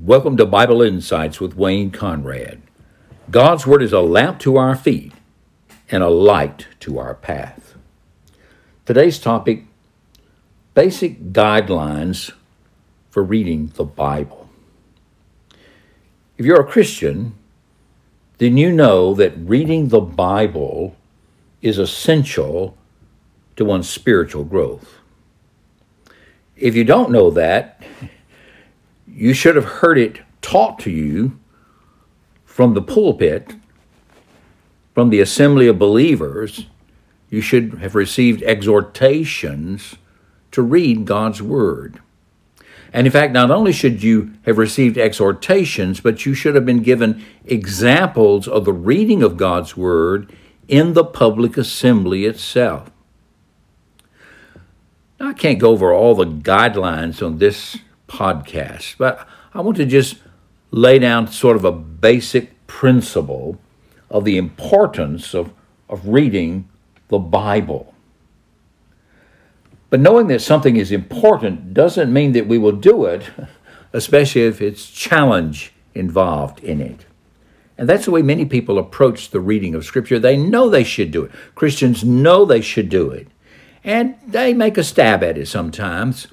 Welcome to Bible Insights with Wayne Conrad. God's Word is a lamp to our feet and a light to our path. Today's topic basic guidelines for reading the Bible. If you're a Christian, then you know that reading the Bible is essential to one's spiritual growth. If you don't know that, you should have heard it taught to you from the pulpit, from the assembly of believers. You should have received exhortations to read God's Word. And in fact, not only should you have received exhortations, but you should have been given examples of the reading of God's Word in the public assembly itself. Now, I can't go over all the guidelines on this podcast, but I want to just lay down sort of a basic principle of the importance of, of reading the Bible. But knowing that something is important doesn't mean that we will do it, especially if it's challenge involved in it. And that's the way many people approach the reading of Scripture. They know they should do it. Christians know they should do it. And they make a stab at it sometimes.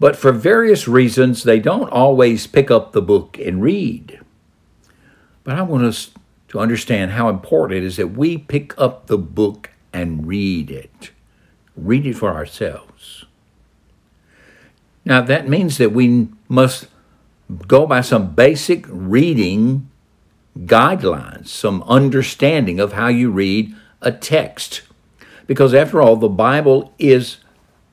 But for various reasons, they don't always pick up the book and read. But I want us to understand how important it is that we pick up the book and read it. Read it for ourselves. Now, that means that we must go by some basic reading guidelines, some understanding of how you read a text. Because after all, the Bible is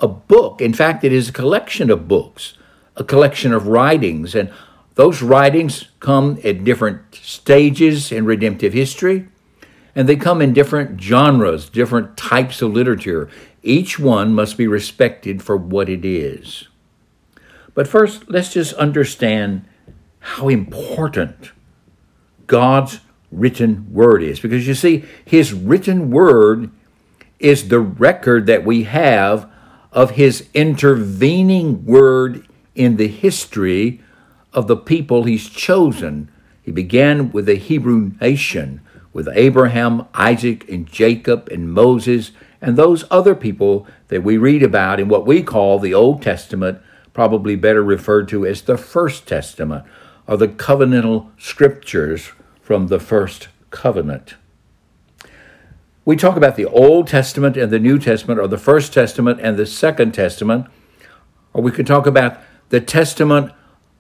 a book. In fact, it is a collection of books, a collection of writings, and those writings come at different stages in redemptive history, and they come in different genres, different types of literature. Each one must be respected for what it is. But first, let's just understand how important God's written word is. Because you see, His written word is the record that we have of his intervening word in the history of the people he's chosen. He began with the Hebrew nation, with Abraham, Isaac, and Jacob, and Moses, and those other people that we read about in what we call the Old Testament, probably better referred to as the First Testament, or the covenantal scriptures from the First Covenant. We talk about the Old Testament and the New Testament, or the First Testament and the Second Testament, or we could talk about the Testament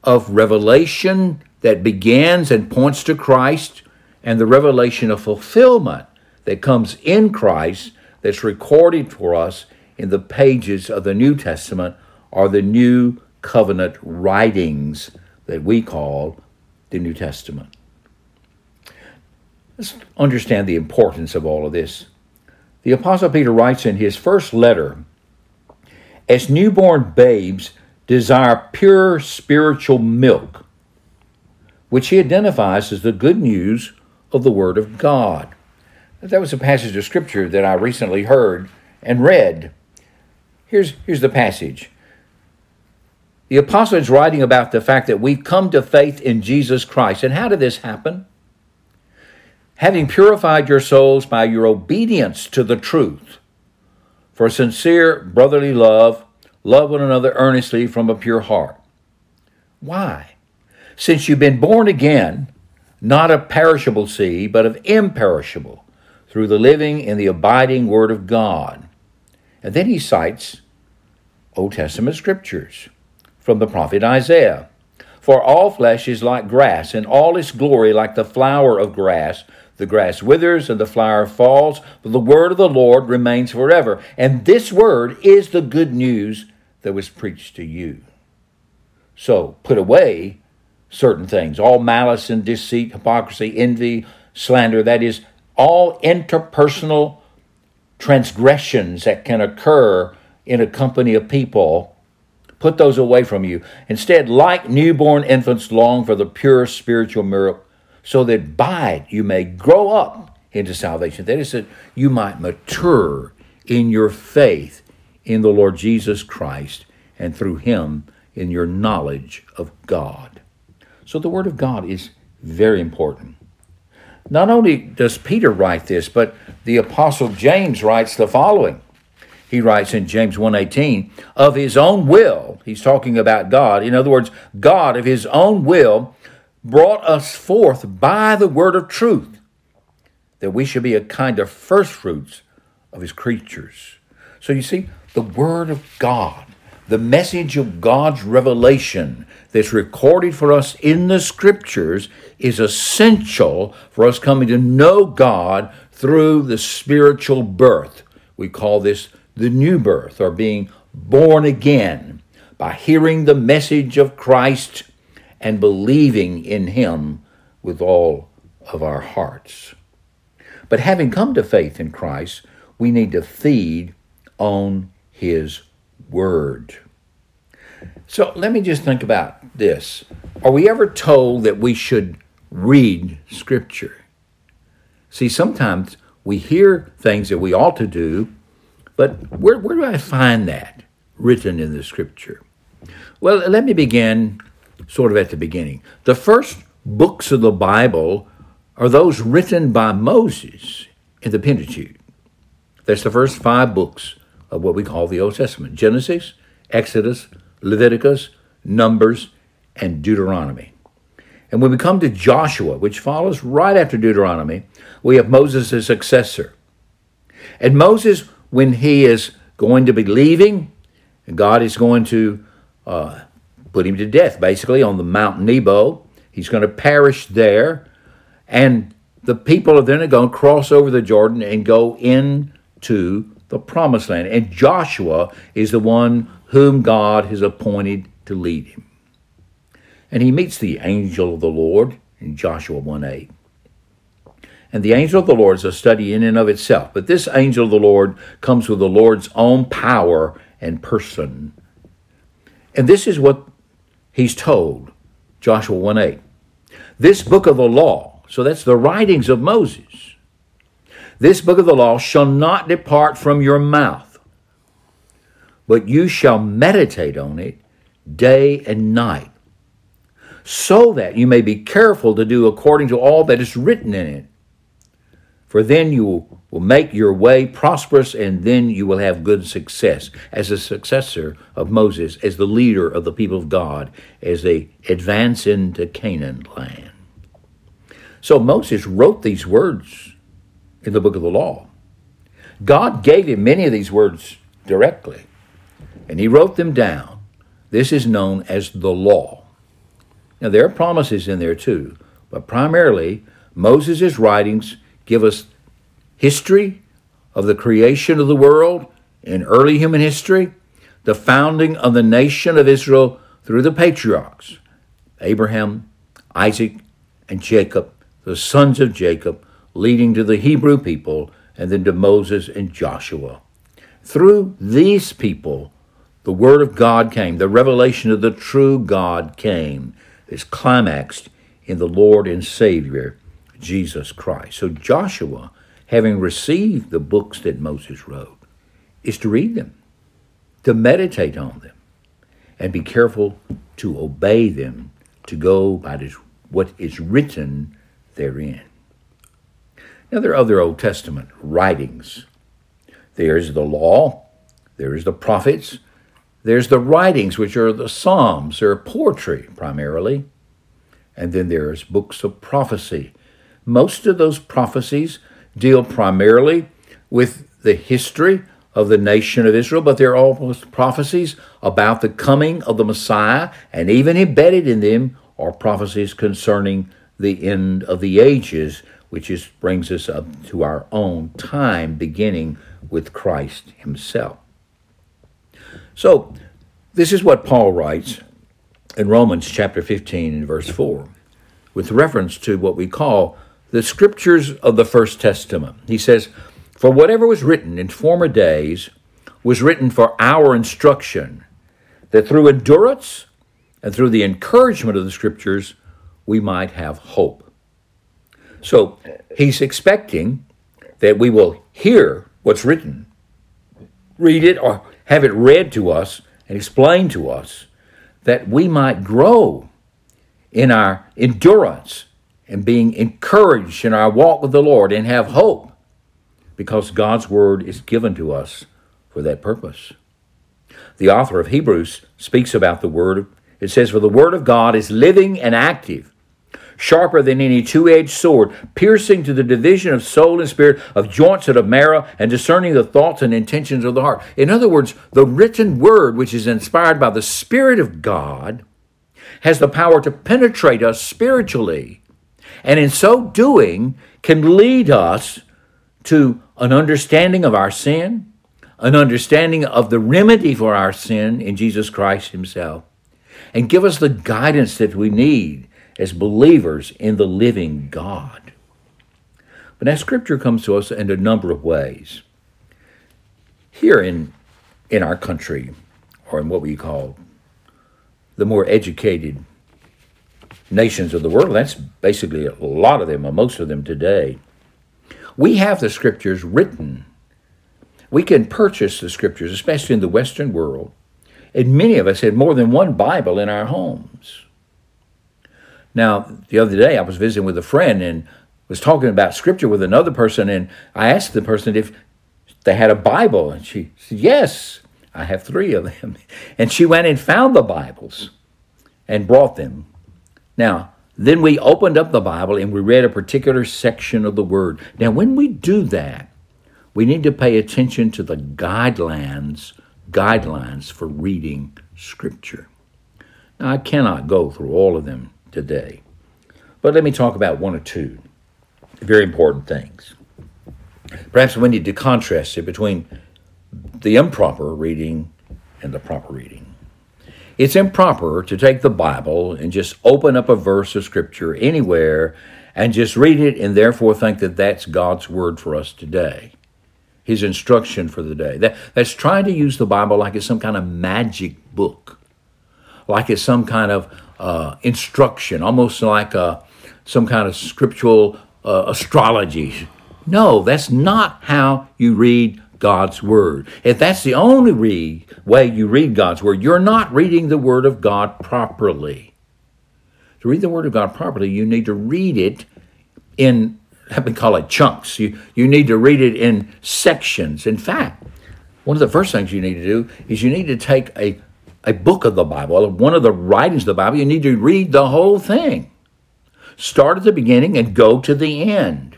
of revelation that begins and points to Christ, and the revelation of fulfillment that comes in Christ that's recorded for us in the pages of the New Testament or the New Covenant writings that we call the New Testament. Let's understand the importance of all of this. The Apostle Peter writes in his first letter As newborn babes desire pure spiritual milk, which he identifies as the good news of the Word of God. That was a passage of Scripture that I recently heard and read. Here's, here's the passage. The apostle is writing about the fact that we've come to faith in Jesus Christ. And how did this happen? Having purified your souls by your obedience to the truth. For sincere brotherly love, love one another earnestly from a pure heart. Why? Since you've been born again, not of perishable seed, but of imperishable, through the living and the abiding Word of God. And then he cites Old Testament scriptures from the prophet Isaiah. For all flesh is like grass, and all its glory like the flower of grass. The grass withers and the flower falls, but the word of the Lord remains forever. And this word is the good news that was preached to you. So put away certain things all malice and deceit, hypocrisy, envy, slander that is, all interpersonal transgressions that can occur in a company of people. Put those away from you. Instead, like newborn infants, long for the pure spiritual milk so that by it you may grow up into salvation. That is, that you might mature in your faith in the Lord Jesus Christ and through him in your knowledge of God. So the Word of God is very important. Not only does Peter write this, but the Apostle James writes the following. He writes in James 1:18, of his own will, he's talking about God. In other words, God of his own will brought us forth by the word of truth, that we should be a kind of first fruits of his creatures. So you see, the word of God, the message of God's revelation that's recorded for us in the scriptures is essential for us coming to know God through the spiritual birth. We call this the new birth or being born again by hearing the message of Christ and believing in Him with all of our hearts. But having come to faith in Christ, we need to feed on His Word. So let me just think about this. Are we ever told that we should read Scripture? See, sometimes we hear things that we ought to do, but where, where do I find that written in the Scripture? Well, let me begin sort of at the beginning. The first books of the Bible are those written by Moses in the Pentateuch. That's the first five books of what we call the Old Testament Genesis, Exodus, Leviticus, Numbers, and Deuteronomy. And when we come to Joshua, which follows right after Deuteronomy, we have Moses' as successor. And Moses, when he is going to be leaving, God is going to uh, put him to death, basically, on the Mount Nebo. He's going to perish there. And the people are then going to cross over the Jordan and go into the promised land. And Joshua is the one whom God has appointed to lead him. And he meets the angel of the Lord in Joshua 1 8. And the angel of the Lord is a study in and of itself. But this angel of the Lord comes with the Lord's own power and person. And this is what he's told, Joshua 1 8. This book of the law, so that's the writings of Moses, this book of the law shall not depart from your mouth, but you shall meditate on it day and night, so that you may be careful to do according to all that is written in it. For then you will make your way prosperous, and then you will have good success as a successor of Moses, as the leader of the people of God, as they advance into Canaan land. So Moses wrote these words in the book of the law. God gave him many of these words directly, and he wrote them down. This is known as the law. Now, there are promises in there too, but primarily, Moses' writings give us history of the creation of the world in early human history, the founding of the nation of Israel through the patriarchs Abraham, Isaac, and Jacob, the sons of Jacob, leading to the Hebrew people and then to Moses and Joshua. Through these people, the Word of God came, the revelation of the true God came, is climaxed in the Lord and Savior, Jesus Christ. So Joshua, having received the books that Moses wrote, is to read them, to meditate on them, and be careful to obey them, to go by what is written therein. Now, there are other Old Testament writings. There's the law, there's the prophets, there's the writings, which are the Psalms, they're poetry primarily, and then there's books of prophecy. Most of those prophecies deal primarily with the history of the nation of Israel, but they're almost prophecies about the coming of the Messiah, and even embedded in them are prophecies concerning the end of the ages, which is, brings us up to our own time, beginning with Christ Himself. So, this is what Paul writes in Romans chapter 15 and verse 4, with reference to what we call the scriptures of the First Testament. He says, For whatever was written in former days was written for our instruction, that through endurance and through the encouragement of the scriptures we might have hope. So he's expecting that we will hear what's written, read it, or have it read to us and explained to us, that we might grow in our endurance and being encouraged in our walk with the Lord and have hope because God's word is given to us for that purpose. The author of Hebrews speaks about the word. It says, For the word of God is living and active, sharper than any two edged sword, piercing to the division of soul and spirit, of joints and of marrow, and discerning the thoughts and intentions of the heart. In other words, the written word, which is inspired by the Spirit of God, has the power to penetrate us spiritually, and in so doing, can lead us to an understanding of our sin, an understanding of the remedy for our sin in Jesus Christ Himself, and give us the guidance that we need as believers in the living God. But now Scripture comes to us in a number of ways. Here in, in our country, or in what we call the more educated nations of the world, that's basically a lot of them, or most of them today, we have the Scriptures written we can purchase the scriptures, especially in the Western world. And many of us had more than one Bible in our homes. Now, the other day I was visiting with a friend and was talking about scripture with another person, and I asked the person if they had a Bible, and she said, Yes, I have three of them. And she went and found the Bibles and brought them. Now, then we opened up the Bible and we read a particular section of the Word. Now, when we do that, we need to pay attention to the guidelines guidelines for reading scripture. Now I cannot go through all of them today. But let me talk about one or two very important things. Perhaps we need to contrast it between the improper reading and the proper reading. It's improper to take the Bible and just open up a verse of Scripture anywhere and just read it and therefore think that that's God's Word for us today his instruction for the day. That, that's trying to use the Bible like it's some kind of magic book, like it's some kind of uh, instruction, almost like a, some kind of scriptural uh, astrology. No, that's not how you read God's Word. If that's the only read, way you read God's Word, you're not reading the Word of God properly. To read the Word of God properly, you need to read it in have me call it chunks. You, you need to read it in sections. In fact, one of the first things you need to do is you need to take a, a book of the Bible, one of the writings of the Bible, you need to read the whole thing. Start at the beginning and go to the end.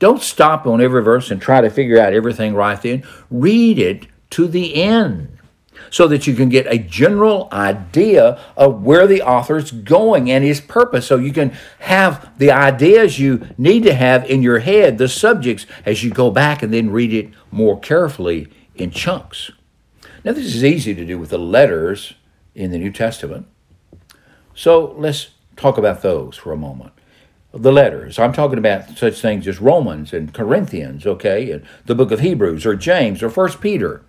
Don't stop on every verse and try to figure out everything right then. Read it to the end so that you can get a general idea of where the author is going and his purpose. So you can have the ideas you need to have in your head, the subjects, as you go back and then read it more carefully in chunks. Now, this is easy to do with the letters in the New Testament. So let's talk about those for a moment. The letters. I'm talking about such things as Romans and Corinthians, okay, and the book of Hebrews or James or First Peter.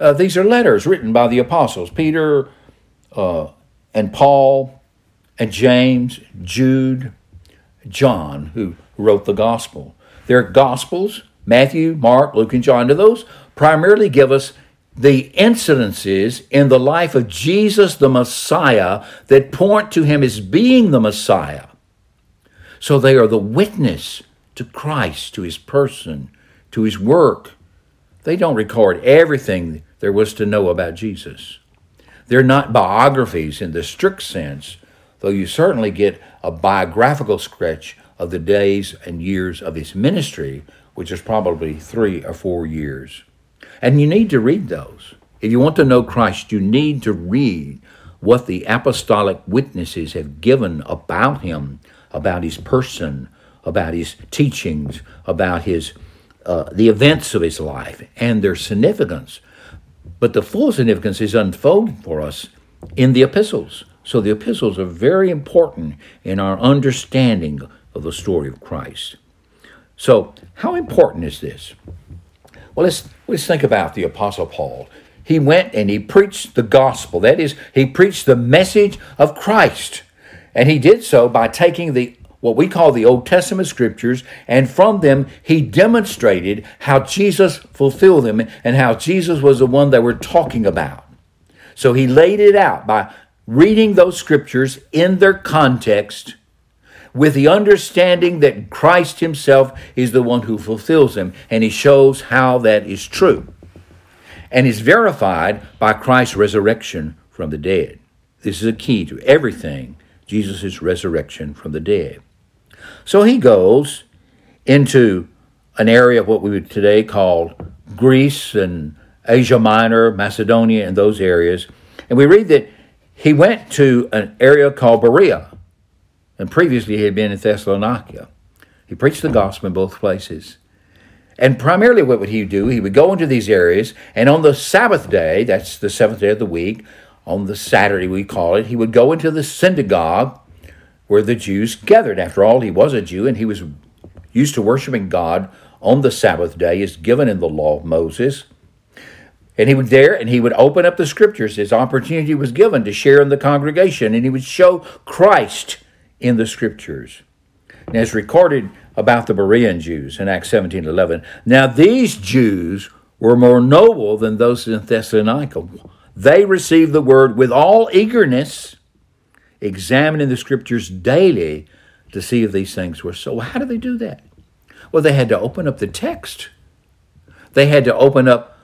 Uh, these are letters written by the apostles Peter uh, and Paul and James, Jude, John, who wrote the gospel. They're gospels Matthew, Mark, Luke, and John. Do those primarily give us the incidences in the life of Jesus the Messiah that point to him as being the Messiah. So they are the witness to Christ, to his person, to his work, they don't record everything there was to know about Jesus. They're not biographies in the strict sense, though you certainly get a biographical sketch of the days and years of his ministry, which is probably three or four years. And you need to read those. If you want to know Christ, you need to read what the apostolic witnesses have given about him, about his person, about his teachings, about his uh, the events of his life and their significance. But the full significance is unfolded for us in the epistles. So the epistles are very important in our understanding of the story of Christ. So, how important is this? Well, let's, let's think about the Apostle Paul. He went and he preached the gospel. That is, he preached the message of Christ. And he did so by taking the what we call the Old Testament scriptures, and from them he demonstrated how Jesus fulfilled them and how Jesus was the one they were talking about. So he laid it out by reading those scriptures in their context with the understanding that Christ Himself is the one who fulfills them, and He shows how that is true. And is verified by Christ's resurrection from the dead. This is a key to everything Jesus' resurrection from the dead. So he goes into an area of what we would today call Greece and Asia Minor, Macedonia, and those areas. And we read that he went to an area called Berea, and previously he had been in Thessalonica. He preached the gospel in both places. And primarily, what would he do? He would go into these areas, and on the Sabbath day, that's the seventh day of the week, on the Saturday we call it, he would go into the synagogue where the Jews gathered. After all, he was a Jew, and he was used to worshiping God on the Sabbath day, as given in the law of Moses. And he would there and he would open up the scriptures. His opportunity was given to share in the congregation, and he would show Christ in the scriptures. And recorded about the Berean Jews in Acts 17 11. Now, these Jews were more noble than those in Thessalonica. They received the word with all eagerness, examining the scriptures daily to see if these things were so. How do they do that? Well, they had to open up the text. They had to open up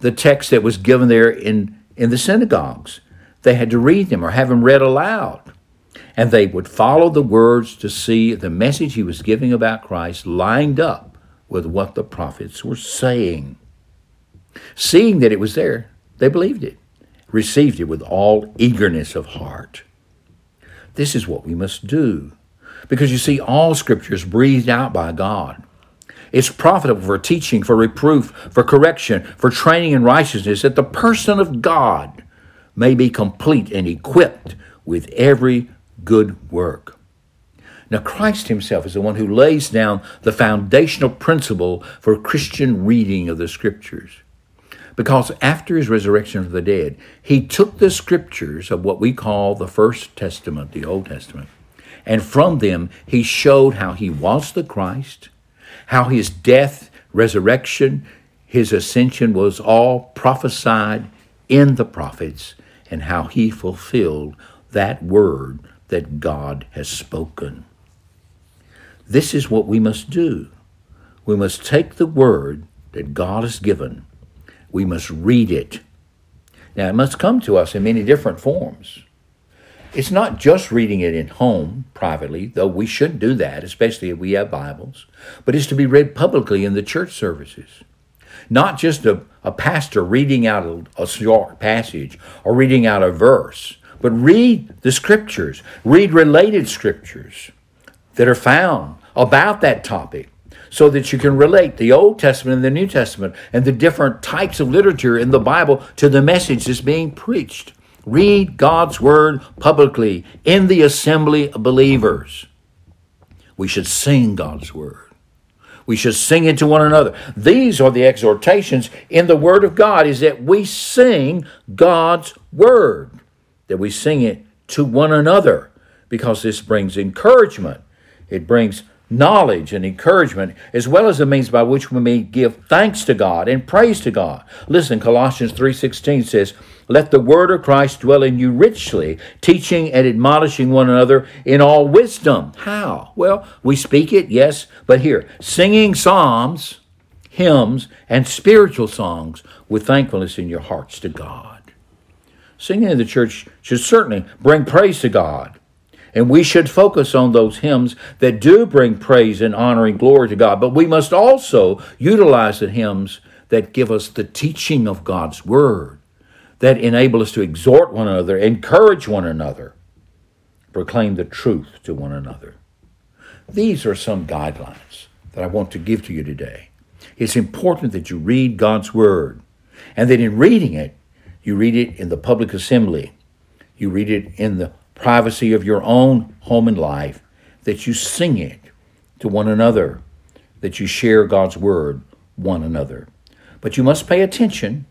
the text that was given there in, in the synagogues. They had to read them or have them read aloud. And they would follow the words to see the message he was giving about Christ lined up with what the prophets were saying. Seeing that it was there, they believed it, received it with all eagerness of heart. This is what we must do. Because you see, all scripture is breathed out by God. It's profitable for teaching, for reproof, for correction, for training in righteousness, that the person of God may be complete and equipped with every good work. Now, Christ Himself is the one who lays down the foundational principle for Christian reading of the Scriptures. Because after His resurrection from the dead, He took the Scriptures of what we call the First Testament, the Old Testament, and from them he showed how he was the Christ, how his death, resurrection, his ascension was all prophesied in the prophets, and how he fulfilled that word that God has spoken. This is what we must do. We must take the word that God has given, we must read it. Now, it must come to us in many different forms. It's not just reading it at home privately, though we should do that, especially if we have Bibles, but it's to be read publicly in the church services. Not just a, a pastor reading out a, a short passage or reading out a verse, but read the scriptures, read related scriptures that are found about that topic so that you can relate the Old Testament and the New Testament and the different types of literature in the Bible to the message that's being preached. Read God's Word publicly in the assembly of believers. We should sing God's Word. We should sing it to one another. These are the exhortations in the Word of God is that we sing God's Word, that we sing it to one another, because this brings encouragement. It brings knowledge and encouragement, as well as the means by which we may give thanks to God and praise to God. Listen, Colossians 3.16 says, Let the word of Christ dwell in you richly, teaching and admonishing one another in all wisdom. How? Well, we speak it, yes, but here, singing psalms, hymns, and spiritual songs with thankfulness in your hearts to God. Singing in the church should certainly bring praise to God. And we should focus on those hymns that do bring praise and honor and glory to God. But we must also utilize the hymns that give us the teaching of God's Word, that enable us to exhort one another, encourage one another, proclaim the truth to one another. These are some guidelines that I want to give to you today. It's important that you read God's Word, and that in reading it, you read it in the public assembly, you read it in the privacy of your own home and life, that you sing it to one another, that you share God's word one another. But you must pay attention,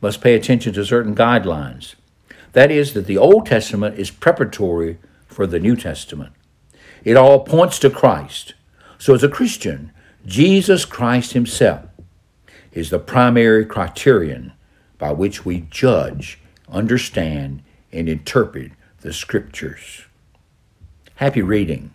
must pay attention to certain guidelines. That is, that the Old Testament is preparatory for the New Testament. It all points to Christ. So, as a Christian, Jesus Christ Himself is the primary criterion by which we judge, understand, and interpret the Scriptures. Happy reading.